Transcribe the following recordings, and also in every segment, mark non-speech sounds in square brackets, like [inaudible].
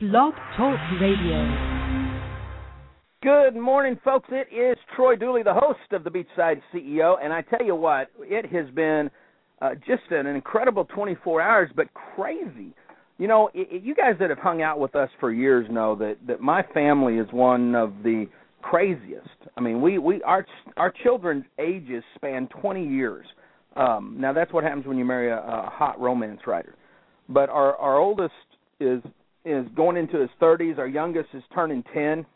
Blog Talk Radio. Good morning, folks. It is Troy Dooly, the host of the Beachside CEO, and I tell you what, it has been uh, just an incredible 24 hours, but crazy. You know, it, it, you guys that have hung out with us for years know that that my family is one of the craziest. I mean, we we our our children's ages span 20 years. Um, now that's what happens when you marry a, a hot romance writer. But our our oldest is is going into his 30s. Our youngest is turning 10.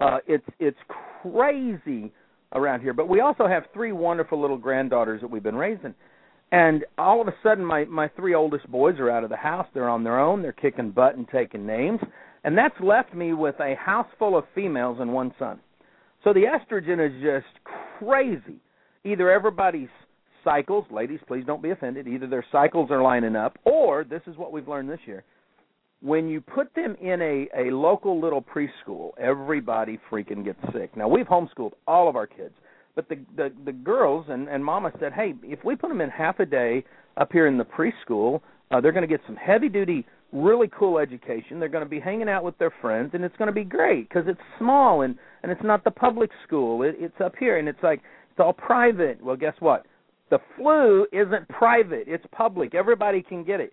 Uh, it's it's crazy around here. But we also have three wonderful little granddaughters that we've been raising. And all of a sudden, my my three oldest boys are out of the house. They're on their own. They're kicking butt and taking names. And that's left me with a house full of females and one son. So the estrogen is just crazy. Either everybody's cycles, ladies, please don't be offended. Either their cycles are lining up, or this is what we've learned this year when you put them in a a local little preschool, everybody freaking gets sick. Now we've homeschooled all of our kids, but the the the girls and and Mama said, hey, if we put them in half a day up here in the preschool, uh, they're going to get some heavy duty, really cool education. They're going to be hanging out with their friends, and it's going to be great because it's small and and it's not the public school. It, it's up here, and it's like it's all private. Well, guess what? The flu isn't private; it's public. Everybody can get it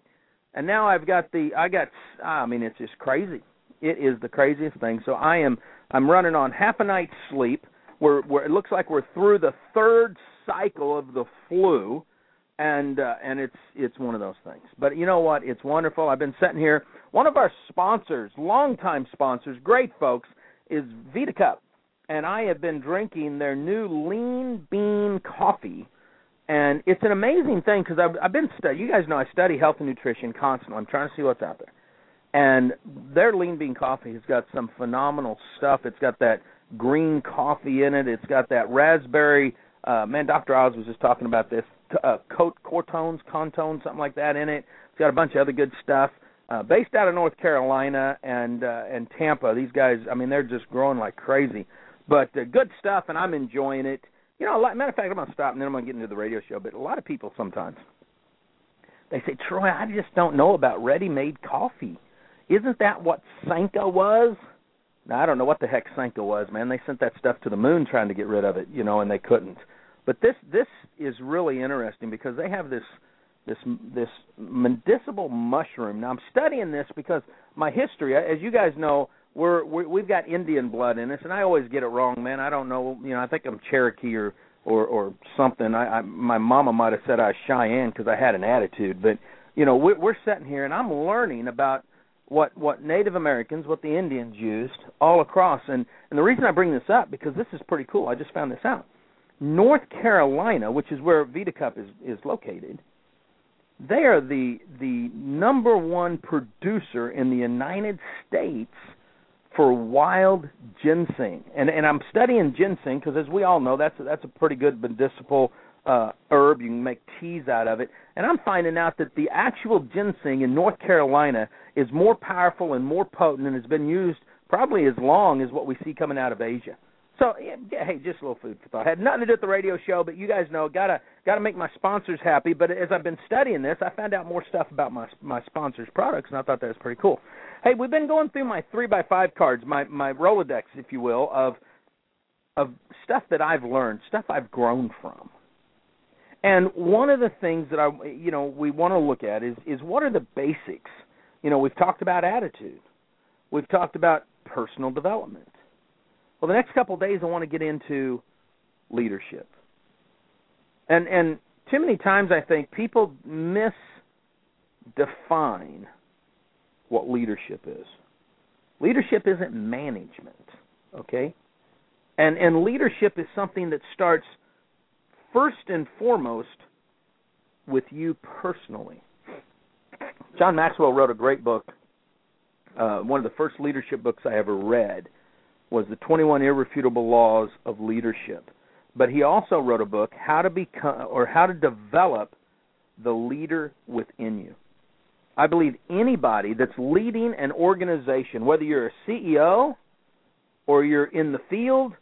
and now I've got the I got I mean it's just crazy. It is the craziest thing. So I am I'm running on half a night's sleep. We're, we're it looks like we're through the third cycle of the flu, and uh, and it's it's one of those things. But you know what? It's wonderful. I've been sitting here. One of our sponsors, longtime sponsors, great folks, is Vita Cup, and I have been drinking their new Lean Bean coffee and it's an amazing thing because I've, I've been study. You guys know I study health and nutrition constantly. I'm trying to see what's out there, and their lean bean coffee has got some phenomenal stuff. It's got that green coffee in it. It's got that raspberry. Uh, man, Dr. Oz was just talking about this. Uh, coat cortones, contones, something like that in it. It's got a bunch of other good stuff. Uh, based out of North Carolina and uh, and Tampa, these guys, I mean, they're just growing like crazy. But uh, good stuff, and I'm enjoying it. You know, a lot, matter of fact, I'm gonna stop and then I'm gonna get into the radio show. But a lot of people sometimes they say, Troy, I just don't know about ready-made coffee. Isn't that what Sanka was? Now I don't know what the heck Sanka was, man. They sent that stuff to the moon trying to get rid of it, you know, and they couldn't. But this this is really interesting because they have this this this medicinal mushroom. Now I'm studying this because my history, as you guys know, we're, we we've got Indian blood in us, and I always get it wrong, man. I don't know, you know. I think I'm Cherokee or or or something. I, I my mama might have said I was Cheyenne because I had an attitude, but you know, we're, we're sitting here and I'm learning about what what Native Americans, what the Indians used all across, and and the reason I bring this up because this is pretty cool. I just found this out. North Carolina, which is where Vita Cup is is located, they are the the number one producer in the United States for wild ginseng, and and I'm studying ginseng because, as we all know, that's that's a pretty good medicinal uh, herb. You can make teas out of it, and I'm finding out that the actual ginseng in North Carolina is more powerful and more potent, and has been used probably as long as what we see coming out of Asia. So yeah, hey, just a little food for thought. Had nothing to do with the radio show, but you guys know gotta gotta make my sponsors happy. But as I've been studying this, I found out more stuff about my my sponsors' products, and I thought that was pretty cool. Hey, we've been going through my three by five cards, my my Rolodex, if you will, of of stuff that I've learned, stuff I've grown from. And one of the things that I you know we want to look at is is what are the basics. You know, we've talked about attitude. We've talked about personal development. Well, the next couple of days I want to get into leadership. And and too many times I think people misdefine what leadership is. Leadership isn't management, okay? And and leadership is something that starts first and foremost with you personally. John Maxwell wrote a great book, uh, one of the first leadership books I ever read was the 21 irrefutable laws of leadership. But he also wrote a book, how to become or how to develop the leader within you. I believe anybody that's leading an organization, whether you're a CEO or you're in the field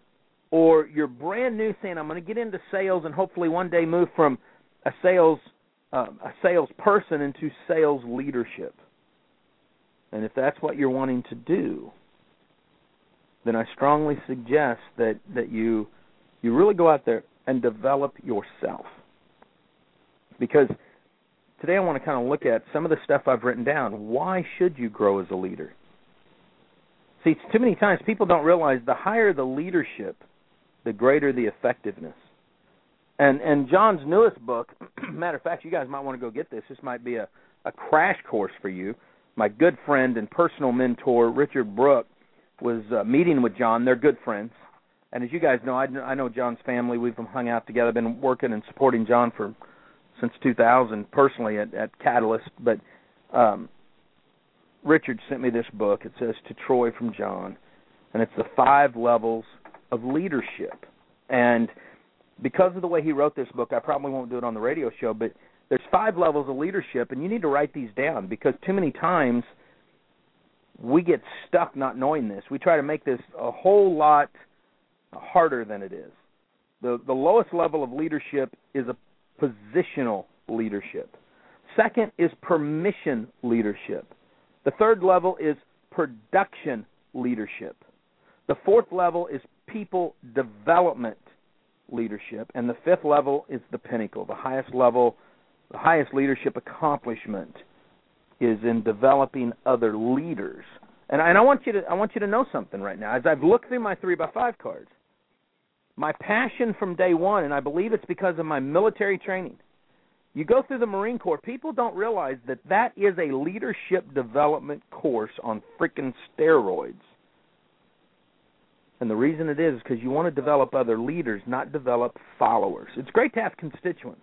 or you're brand new saying I'm going to get into sales and hopefully one day move from a sales uh, a salesperson into sales leadership. and if that's what you're wanting to do, then I strongly suggest that that you you really go out there and develop yourself. Because today I want to kind of look at some of the stuff I've written down. Why should you grow as a leader? See, too many times people don't realize the higher the leadership, the greater the effectiveness. And and John's newest book, [clears throat] matter of fact, you guys might want to go get this. This might be a a crash course for you. My good friend and personal mentor Richard Brooke was uh, meeting with John. They're good friends, and as you guys know, I, I know John's family. We've hung out together. Been working and supporting John for since 2000 personally at, at Catalyst. But um, Richard sent me this book. It says to Troy from John, and it's the five levels of leadership. And because of the way he wrote this book, I probably won't do it on the radio show, but there's five levels of leadership, and you need to write these down because too many times we get stuck not knowing this. We try to make this a whole lot harder than it is. The the lowest level of leadership is a positional leadership. Second is permission leadership. The third level is production leadership. The fourth level is people development leadership. And the fifth level is the pinnacle. The highest level, the highest leadership accomplishment is in developing other leaders. And I, and I want you to I want you to know something right now. As I've looked through my three by five cards, my passion from day one, and I believe it's because of my military training. You go through the Marine Corps, people don't realize that that is a leadership development course on freaking steroids. And the reason it is is because you want to develop other leaders, not develop followers. It's great to have constituents.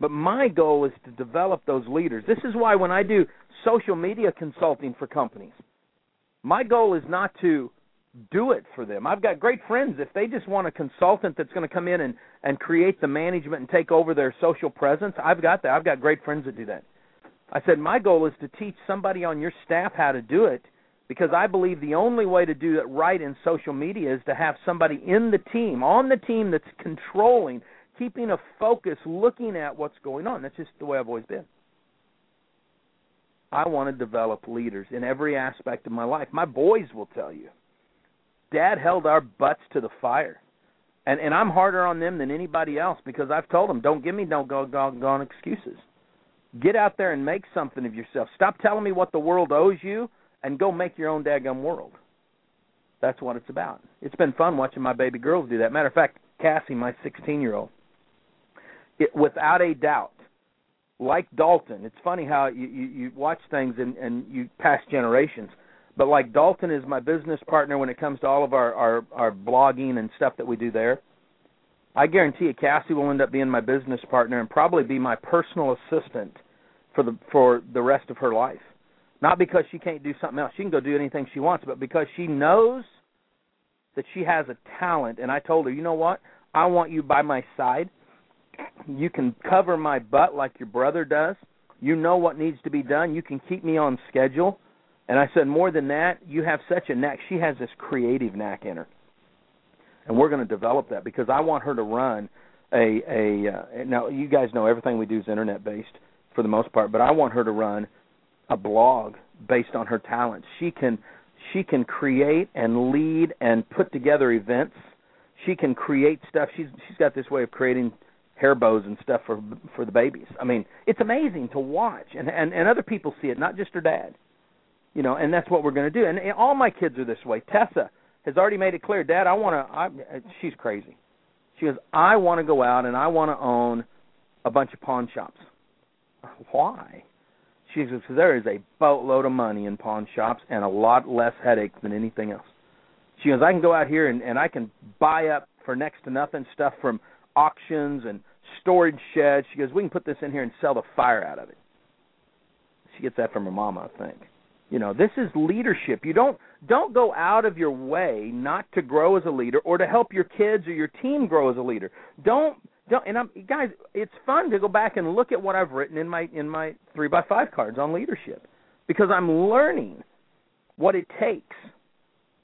But my goal is to develop those leaders. This is why when I do social media consulting for companies, my goal is not to do it for them. I've got great friends. If they just want a consultant that's going to come in and, and create the management and take over their social presence, I've got that. I've got great friends that do that. I said, my goal is to teach somebody on your staff how to do it because I believe the only way to do it right in social media is to have somebody in the team, on the team that's controlling, keeping a focus, looking at what's going on. That's just the way I've always been. I want to develop leaders in every aspect of my life. My boys will tell you. Dad held our butts to the fire. And and I'm harder on them than anybody else because I've told them, don't give me no go go gone excuses. Get out there and make something of yourself. Stop telling me what the world owes you and go make your own daggum world. That's what it's about. It's been fun watching my baby girls do that. Matter of fact, Cassie, my 16 year old, it, without a doubt, like Dalton, it's funny how you, you, you watch things and, and you pass generations. But like Dalton is my business partner when it comes to all of our, our, our blogging and stuff that we do there. I guarantee you Cassie will end up being my business partner and probably be my personal assistant for the for the rest of her life. Not because she can't do something else. She can go do anything she wants, but because she knows that she has a talent. And I told her, you know what? I want you by my side. You can cover my butt like your brother does. You know what needs to be done. You can keep me on schedule. And I said, more than that, you have such a knack. She has this creative knack in her. And we're going to develop that because I want her to run a a uh, now you guys know everything we do is internet based for the most part, but I want her to run a blog based on her talents. She can she can create and lead and put together events. She can create stuff. She's she's got this way of creating hair bows and stuff for for the babies. I mean, it's amazing to watch, and and and other people see it, not just her dad. You know, and that's what we're going to do. And, and all my kids are this way. Tessa has already made it clear, Dad, I want to. I, she's crazy. She goes, I want to go out and I want to own a bunch of pawn shops. Why? She says, there is a boatload of money in pawn shops and a lot less headache than anything else. She goes, I can go out here and, and I can buy up for next to nothing stuff from auctions and storage sheds. She goes, we can put this in here and sell the fire out of it. She gets that from her mama, I think. You know, this is leadership. You don't don't go out of your way not to grow as a leader or to help your kids or your team grow as a leader. Don't don't and I'm guys, it's fun to go back and look at what I've written in my in my three by five cards on leadership because I'm learning what it takes.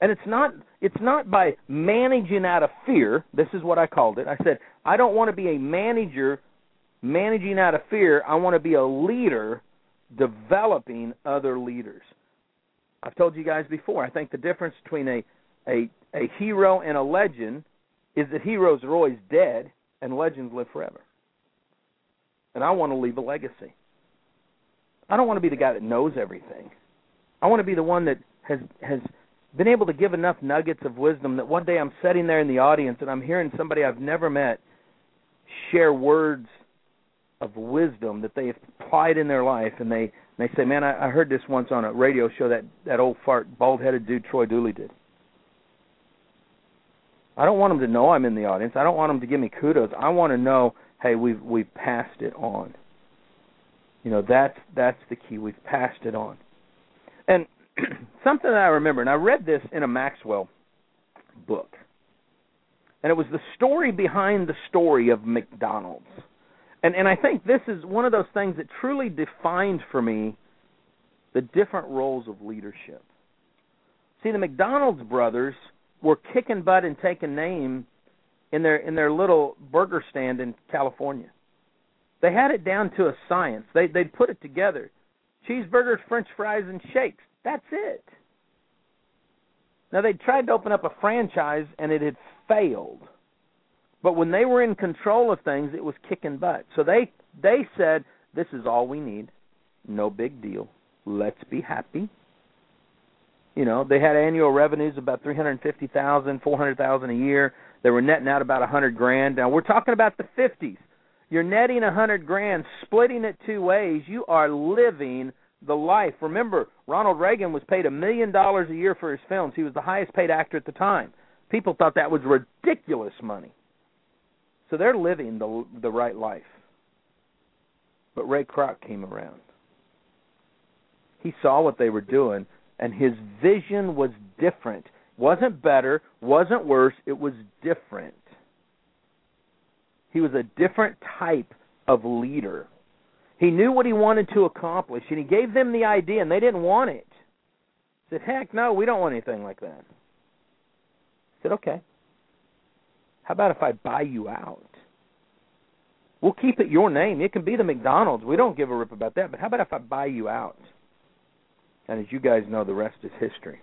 And it's not it's not by managing out of fear. This is what I called it. I said, I don't want to be a manager managing out of fear. I want to be a leader developing other leaders. I've told you guys before, I think the difference between a a a hero and a legend is that heroes are always dead and legends live forever. And I want to leave a legacy. I don't want to be the guy that knows everything. I want to be the one that has has been able to give enough nuggets of wisdom that one day I'm sitting there in the audience and I'm hearing somebody I've never met share words of wisdom that they've applied in their life and they they say, Man, I, I heard this once on a radio show that that old fart bald headed dude Troy Dooly did. I don't want them to know I'm in the audience. I don't want them to give me kudos. I want to know, hey, we've we've passed it on. You know, that's that's the key. We've passed it on. And [clears throat] something that I remember, and I read this in a Maxwell book, and it was the story behind the story of McDonald's. And and I think this is one of those things that truly defined for me the different roles of leadership. See, the McDonald's brothers were kicking butt and taking name in their in their little burger stand in California. They had it down to a science. They they'd put it together. Cheeseburgers, french fries and shakes. That's it. Now they tried to open up a franchise and it had failed. But when they were in control of things, it was kicking butt. So they they said, "This is all we need. No big deal. Let's be happy." You know, they had annual revenues about three hundred fifty thousand, four hundred thousand a year. They were netting out about a hundred grand. Now we're talking about the fifties. You're netting a hundred grand, splitting it two ways. You are living the life. Remember, Ronald Reagan was paid a million dollars a year for his films. He was the highest paid actor at the time. People thought that was ridiculous money. So they're living the the right life. But Ray Kroc came around. He saw what they were doing and his vision was different. Wasn't better, wasn't worse, it was different. He was a different type of leader. He knew what he wanted to accomplish, and he gave them the idea, and they didn't want it. He said, Heck no, we don't want anything like that. I said, Okay. How about if I buy you out? We'll keep it your name. It can be the McDonald's. We don't give a rip about that. But how about if I buy you out? And as you guys know, the rest is history.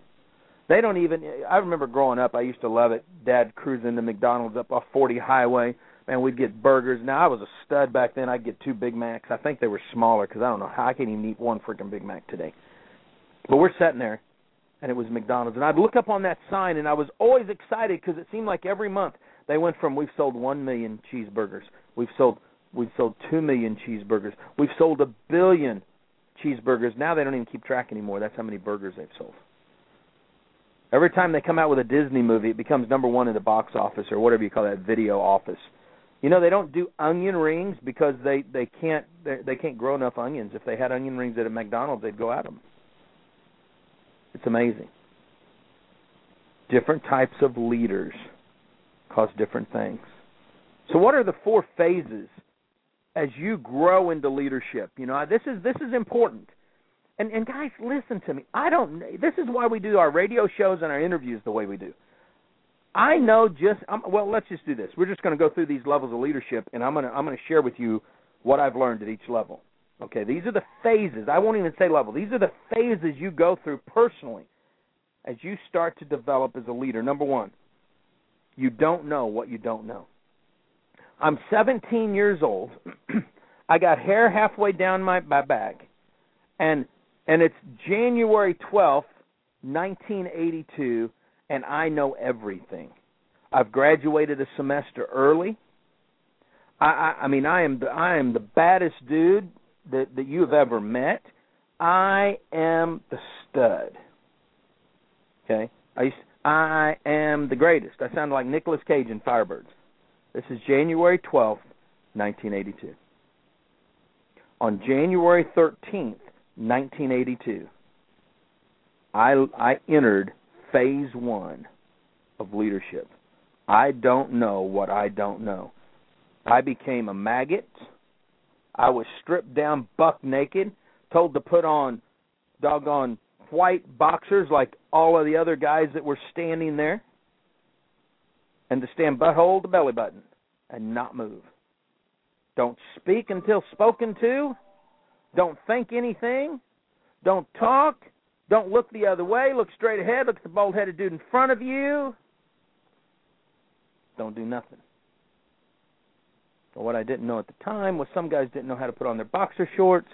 They don't even. I remember growing up. I used to love it. Dad cruising to McDonald's up off 40 Highway, and we'd get burgers. Now I was a stud back then. I'd get two Big Macs. I think they were smaller because I don't know how I can even eat one freaking Big Mac today. But we're sitting there, and it was McDonald's, and I'd look up on that sign, and I was always excited because it seemed like every month they went from we've sold one million cheeseburgers, we've sold we've sold two million cheeseburgers, we've sold a billion cheeseburgers. Now they don't even keep track anymore. That's how many burgers they've sold. Every time they come out with a Disney movie, it becomes number one in the box office or whatever you call that video office. You know they don't do onion rings because they they can't they, they can't grow enough onions. If they had onion rings at a McDonald's, they'd go at them. It's amazing. Different types of leaders cause different things. So, what are the four phases as you grow into leadership. You know, this is this is important. And and guys, listen to me. I don't. This is why we do our radio shows and our interviews the way we do. I know just um, well. Let's just do this. We're just going to go through these levels of leadership, and I'm going to I'm going to share with you what I've learned at each level. Okay, these are the phases. I won't even say level. These are the phases you go through personally as you start to develop as a leader. Number one, you don't know what you don't know. I'm 17 years old. [clears throat] I got hair halfway down my, my back, and and it's January 12th, 1982, and I know everything. I've graduated a semester early. I, I, I mean, I am the, I am the baddest dude that that you have ever met. I am the stud. Okay, I I am the greatest. I sound like Nicolas Cage in Firebirds. This is January 12th, 1982. On January 13th, 1982, I, I entered phase one of leadership. I don't know what I don't know. I became a maggot. I was stripped down buck naked, told to put on doggone white boxers like all of the other guys that were standing there, and to stand butthole to belly button and not move. Don't speak until spoken to. Don't think anything. Don't talk. Don't look the other way. Look straight ahead. Look at the bald headed dude in front of you. Don't do nothing. But what I didn't know at the time was some guys didn't know how to put on their boxer shorts.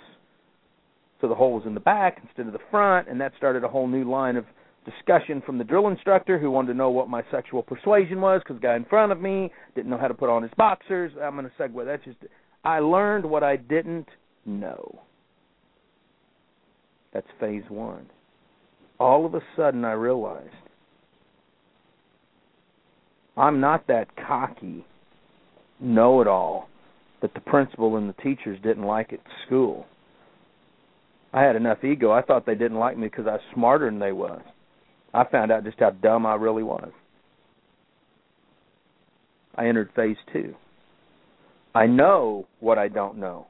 So the hole was in the back instead of the front, and that started a whole new line of discussion from the drill instructor who wanted to know what my sexual persuasion was because the guy in front of me didn't know how to put on his boxers. I'm going to segue. That's just I learned what I didn't know. That's phase one. All of a sudden, I realized I'm not that cocky know it all that the principal and the teachers didn't like at school. I had enough ego. I thought they didn't like me because I was smarter than they was. I found out just how dumb I really was. I entered phase two. I know what I don't know.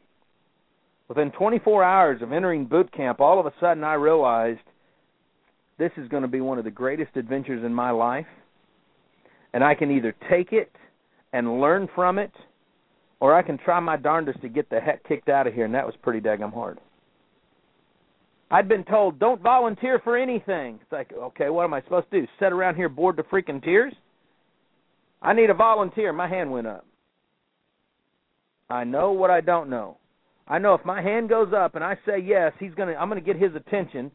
Within 24 hours of entering boot camp, all of a sudden I realized this is going to be one of the greatest adventures in my life. And I can either take it and learn from it, or I can try my darndest to get the heck kicked out of here, and that was pretty daggum hard. I'd been told, don't volunteer for anything. It's like, okay, what am I supposed to do? Sit around here bored to freaking tears? I need a volunteer. My hand went up. I know what I don't know. I know if my hand goes up and I say yes, he's gonna I'm gonna get his attention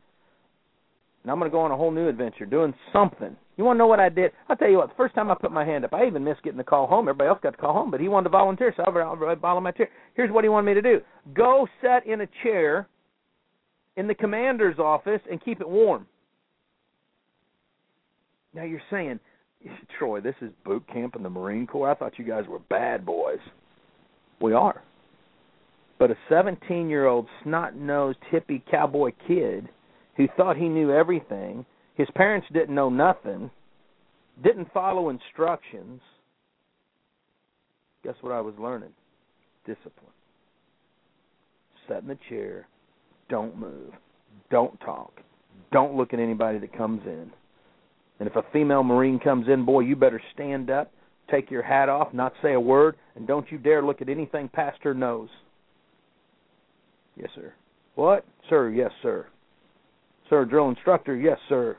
and I'm gonna go on a whole new adventure, doing something. You wanna know what I did? I'll tell you what, the first time I put my hand up, I even missed getting the call home. Everybody else got to call home, but he wanted to volunteer, so my chair. Here's what he wanted me to do. Go sit in a chair in the commander's office and keep it warm. Now you're saying, [laughs] Troy, this is boot camp in the Marine Corps. I thought you guys were bad boys. We are. But a 17 year old snot nosed hippie cowboy kid who thought he knew everything, his parents didn't know nothing, didn't follow instructions. Guess what I was learning? Discipline. Sit in the chair, don't move, don't talk, don't look at anybody that comes in. And if a female Marine comes in, boy, you better stand up, take your hat off, not say a word, and don't you dare look at anything past her nose. Yes, sir. What? Sir, yes, sir. Sir, drill instructor, yes, sir.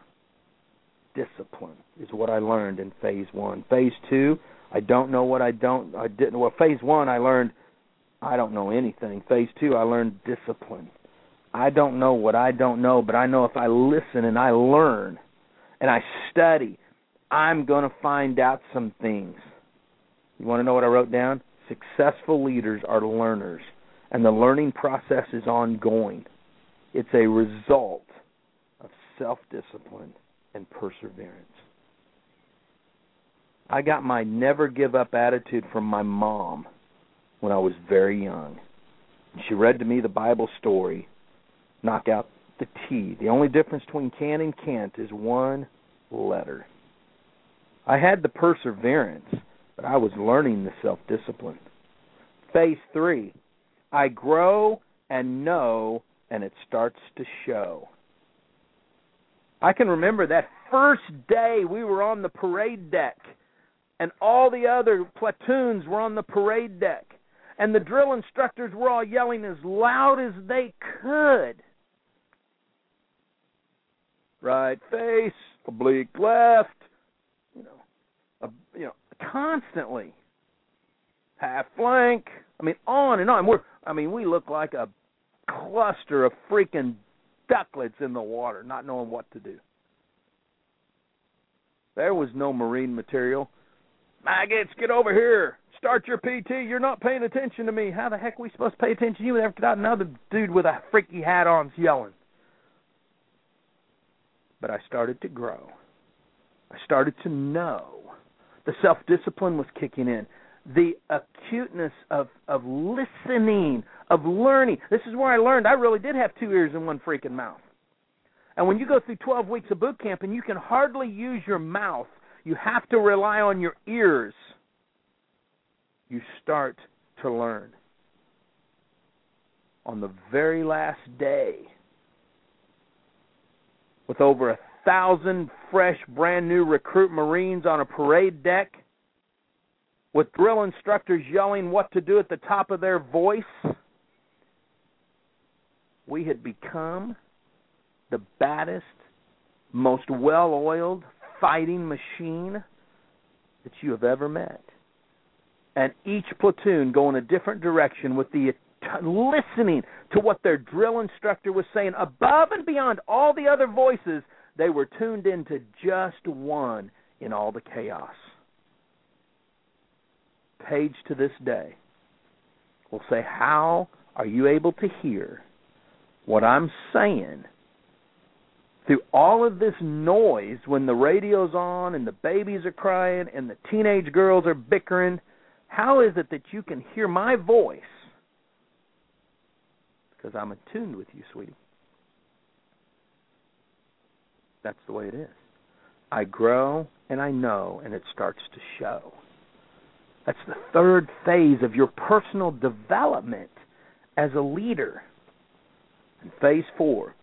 Discipline is what I learned in phase one. Phase two, I don't know what I don't I didn't well phase one I learned I don't know anything. Phase two I learned discipline. I don't know what I don't know, but I know if I listen and I learn and I study, I'm going to find out some things. You want to know what I wrote down? Successful leaders are learners, and the learning process is ongoing. It's a result self discipline and perseverance. I got my never give up attitude from my mom when I was very young. She read to me the Bible story, knock out the T. The only difference between can and can't is one letter. I had the perseverance but I was learning the self discipline. Phase three, I grow and know, and it starts to show. I can remember that first day we were on the parade deck, and all the other platoons were on the parade deck, and the drill instructors were all yelling as loud as they could. Right face, oblique left, you know, a, you know, constantly. Half flank. I mean, on and on. We're I mean, we look like a cluster of freaking ducklets in the water, not knowing what to do. There was no marine material. Maggots, get over here. Start your PT. You're not paying attention to me. How the heck are we supposed to pay attention to you? They've got another dude with a freaky hat on yelling. But I started to grow. I started to know the self discipline was kicking in. The acuteness of of listening, of learning. This is where I learned I really did have two ears and one freaking mouth. And when you go through 12 weeks of boot camp and you can hardly use your mouth, you have to rely on your ears. You start to learn. On the very last day, with over a thousand fresh, brand new recruit Marines on a parade deck with drill instructors yelling what to do at the top of their voice. we had become the baddest, most well oiled fighting machine that you have ever met. And each platoon going a different direction with the listening to what their drill instructor was saying above and beyond all the other voices they were tuned into just one in all the chaos Paige to this day will say how are you able to hear what i'm saying through all of this noise when the radio's on and the babies are crying and the teenage girls are bickering how is it that you can hear my voice because I'm attuned with you, sweetie. That's the way it is. I grow and I know, and it starts to show. That's the third phase of your personal development as a leader. And phase four,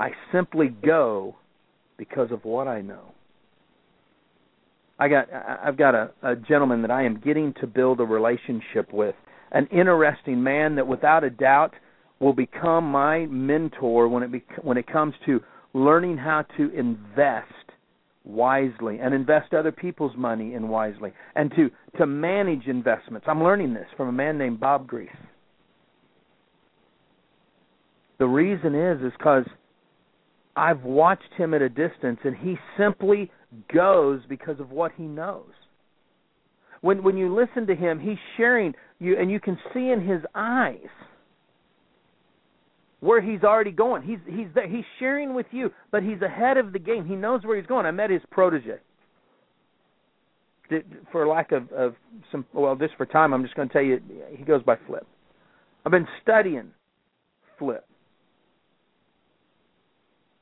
I simply go because of what I know. I got I've got a, a gentleman that I am getting to build a relationship with, an interesting man that without a doubt will become my mentor when it be, when it comes to learning how to invest wisely and invest other people's money in wisely and to to manage investments. I'm learning this from a man named Bob Grease. The reason is is cuz I've watched him at a distance and he simply goes because of what he knows. When when you listen to him, he's sharing you and you can see in his eyes where he's already going. He's he's there. He's sharing with you, but he's ahead of the game. He knows where he's going. I met his protege. For lack of, of some, well, just for time, I'm just going to tell you, he goes by Flip. I've been studying Flip,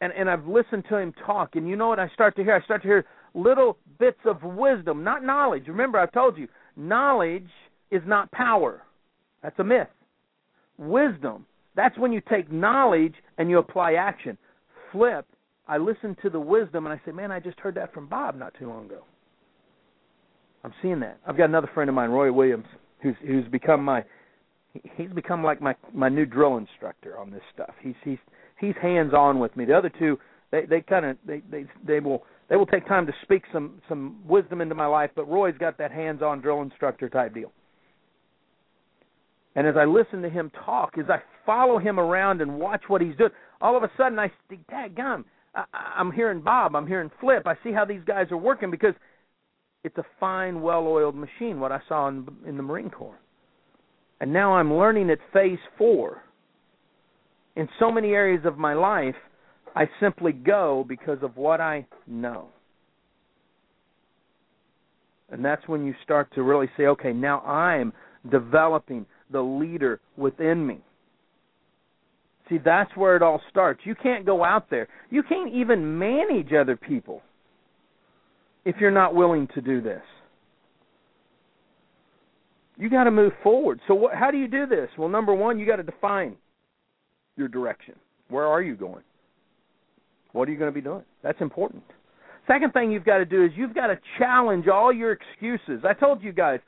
and and I've listened to him talk, and you know what I start to hear? I start to hear little bits of wisdom, not knowledge. Remember, I've told you, knowledge is not power. That's a myth. Wisdom that's when you take knowledge and you apply action. Flip, I listen to the wisdom and I say, man, I just heard that from Bob not too long ago. I'm seeing that. I've got another friend of mine, Roy Williams, who's who's become my he's become like my my new drill instructor on this stuff. He's he's he's hands on with me. The other two, they they kind of they they they will they will take time to speak some some wisdom into my life, but Roy's got that hands on drill instructor type deal. And as I listen to him talk, as I follow him around and watch what he's doing, all of a sudden I think, Dad gum, I, I'm hearing Bob, I'm hearing Flip. I see how these guys are working because it's a fine, well-oiled machine. What I saw in, in the Marine Corps, and now I'm learning at Phase Four. In so many areas of my life, I simply go because of what I know. And that's when you start to really say, okay, now I'm developing the leader within me. See, that's where it all starts. You can't go out there. You can't even manage other people if you're not willing to do this. You got to move forward. So, what, how do you do this? Well, number one, you got to define your direction. Where are you going? What are you going to be doing? That's important. Second thing you've got to do is you've got to challenge all your excuses. I told you guys,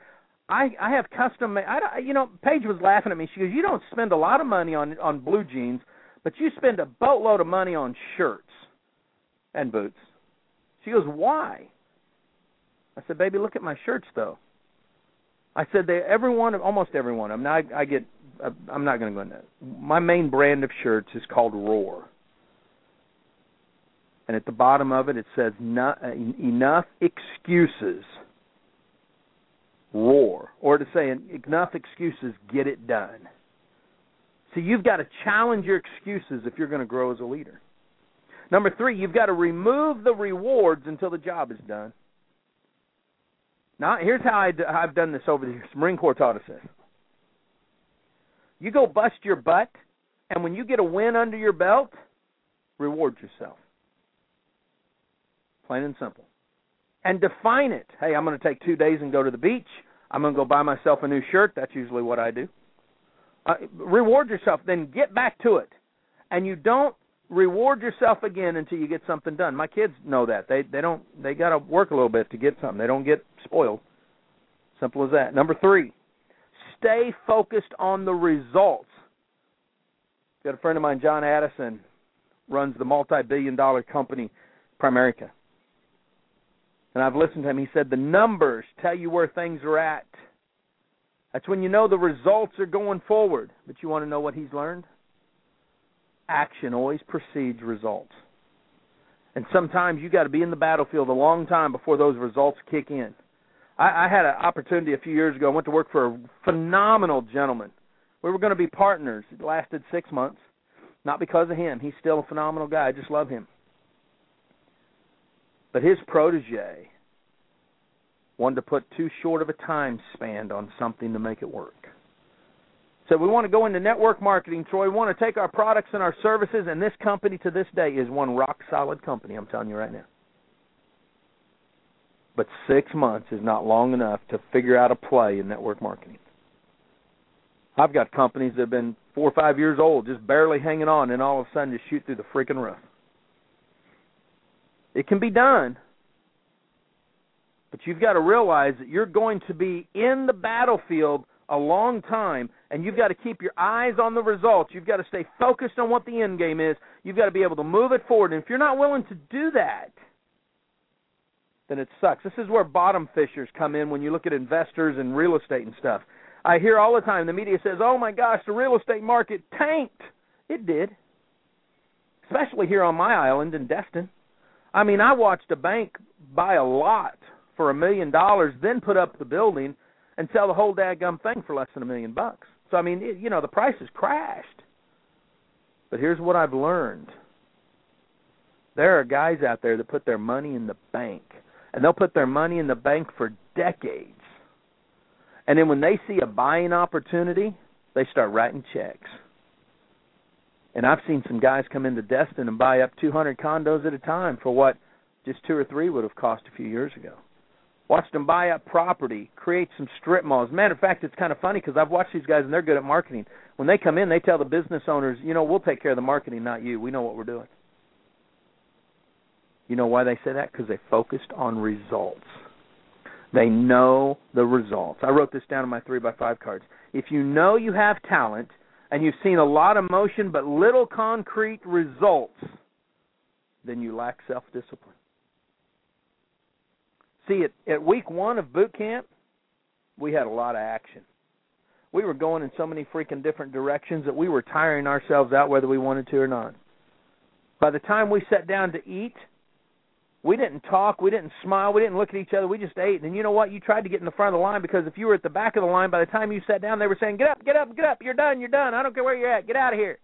I I have custom made. I you know Paige was laughing at me. She goes, "You don't spend a lot of money on on blue jeans, but you spend a boatload of money on shirts and boots." She goes, "Why?" I said, "Baby, look at my shirts though." I said, "They every one almost every one of them. Now I, get uh, I'm not going to go into. My main brand of shirts is called Roar." And at the bottom of it, it says, uh, "Enough excuses." Roar, or to say enough excuses, get it done. So you've got to challenge your excuses if you're going to grow as a leader. Number three, you've got to remove the rewards until the job is done. Now, here's how I, have done this over the years. Marine Corps taught us this. You go bust your butt, and when you get a win under your belt, reward yourself. Plain and simple and define it. Hey, I'm going to take two days and go to the beach. I'm going to go buy myself a new shirt. That's usually what I do. Uh, reward yourself, then get back to it. And you don't reward yourself again until you get something done. My kids know that. They they don't they got to work a little bit to get something. They don't get spoiled. Simple as that. Number 3. Stay focused on the results. Got a friend of mine, John Addison, runs the multi-billion-dollar company Primerica. And I've listened to him. He said the numbers tell you where things are at. That's when you know the results are going forward. But you want to know what he's learned? Action always precedes results. And sometimes you got to be in the battlefield a long time before those results kick in. I, I had an opportunity a few years ago. I went to work for a phenomenal gentleman. We were going to be partners. It lasted six months. Not because of him. He's still a phenomenal guy. I just love him. But his protege wanted to put too short of a time span on something to make it work. So we want to go into network marketing, Troy. We want to take our products and our services, and this company to this day is one rock solid company, I'm telling you right now. But six months is not long enough to figure out a play in network marketing. I've got companies that have been four or five years old, just barely hanging on, and all of a sudden just shoot through the freaking roof. It can be done, but you've got to realize that you're going to be in the battlefield a long time, and you've got to keep your eyes on the results. You've got to stay focused on what the end game is. You've got to be able to move it forward. And if you're not willing to do that, then it sucks. This is where bottom fishers come in when you look at investors and real estate and stuff. I hear all the time the media says, "Oh my gosh, the real estate market tanked." It did. Especially here on my island in Destin. I mean, I watched a bank buy a lot for a million dollars, then put up the building and sell the whole daggum thing for less than a million bucks. So I mean, it, you know, the price has crashed. But here's what I've learned. There are guys out there that put their money in the bank, and they'll put their money in the bank for decades. And then when they see a buying opportunity, they start writing checks. And I've seen some guys come into Destin and buy up 200 condos at a time for what just two or three would have cost a few years ago watched them buy up property, create some strip malls. Matter of fact, it's kind of funny because I've watched these guys and they're good at marketing. When they come in, they tell the business owners, you know, we'll take care of the marketing, not you. We know what we're doing. You know why they say that? Because they focused on results. They know the results. I wrote this down in my three by five cards. If you know you have talent and you've seen a lot of motion but little concrete results, then you lack self discipline. See, at, at week one of boot camp, we had a lot of action. We were going in so many freaking different directions that we were tiring ourselves out whether we wanted to or not. By the time we sat down to eat, we didn't talk, we didn't smile, we didn't look at each other, we just ate. And you know what? You tried to get in the front of the line because if you were at the back of the line, by the time you sat down, they were saying, "Get up, get up, get up! You're done, you're done. I don't care where you're at. Get out of here."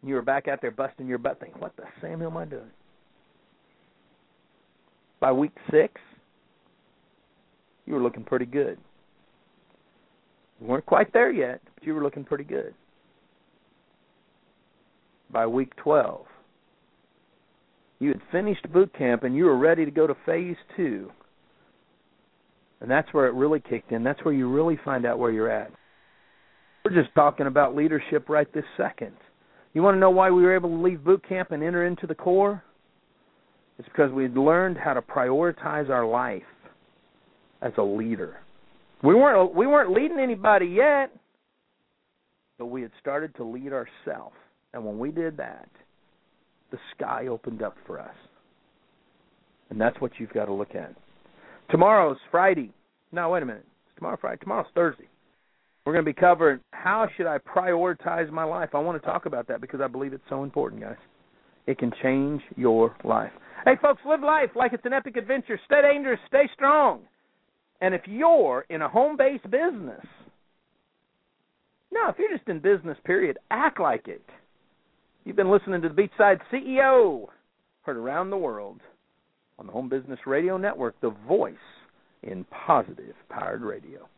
And you were back out there busting your butt, thinking, "What the Samuel am I doing?" By week six, you were looking pretty good. You weren't quite there yet, but you were looking pretty good. By week 12, you had finished boot camp and you were ready to go to phase two. And that's where it really kicked in. That's where you really find out where you're at. We're just talking about leadership right this second. You want to know why we were able to leave boot camp and enter into the core? It's because we learned how to prioritize our life as a leader. We weren't we weren't leading anybody yet, but we had started to lead ourselves. And when we did that, the sky opened up for us. And that's what you've got to look at. Tomorrow's Friday. No, wait a minute. It's tomorrow Friday. Tomorrow's Thursday. We're going to be covering how should I prioritize my life. I want to talk about that because I believe it's so important, guys. It can change your life. Hey, folks, live life like it's an epic adventure. Stay dangerous. Stay strong. And if you're in a home based business, no, if you're just in business, period, act like it. You've been listening to the Beachside CEO, heard around the world on the Home Business Radio Network, the voice in positive powered radio.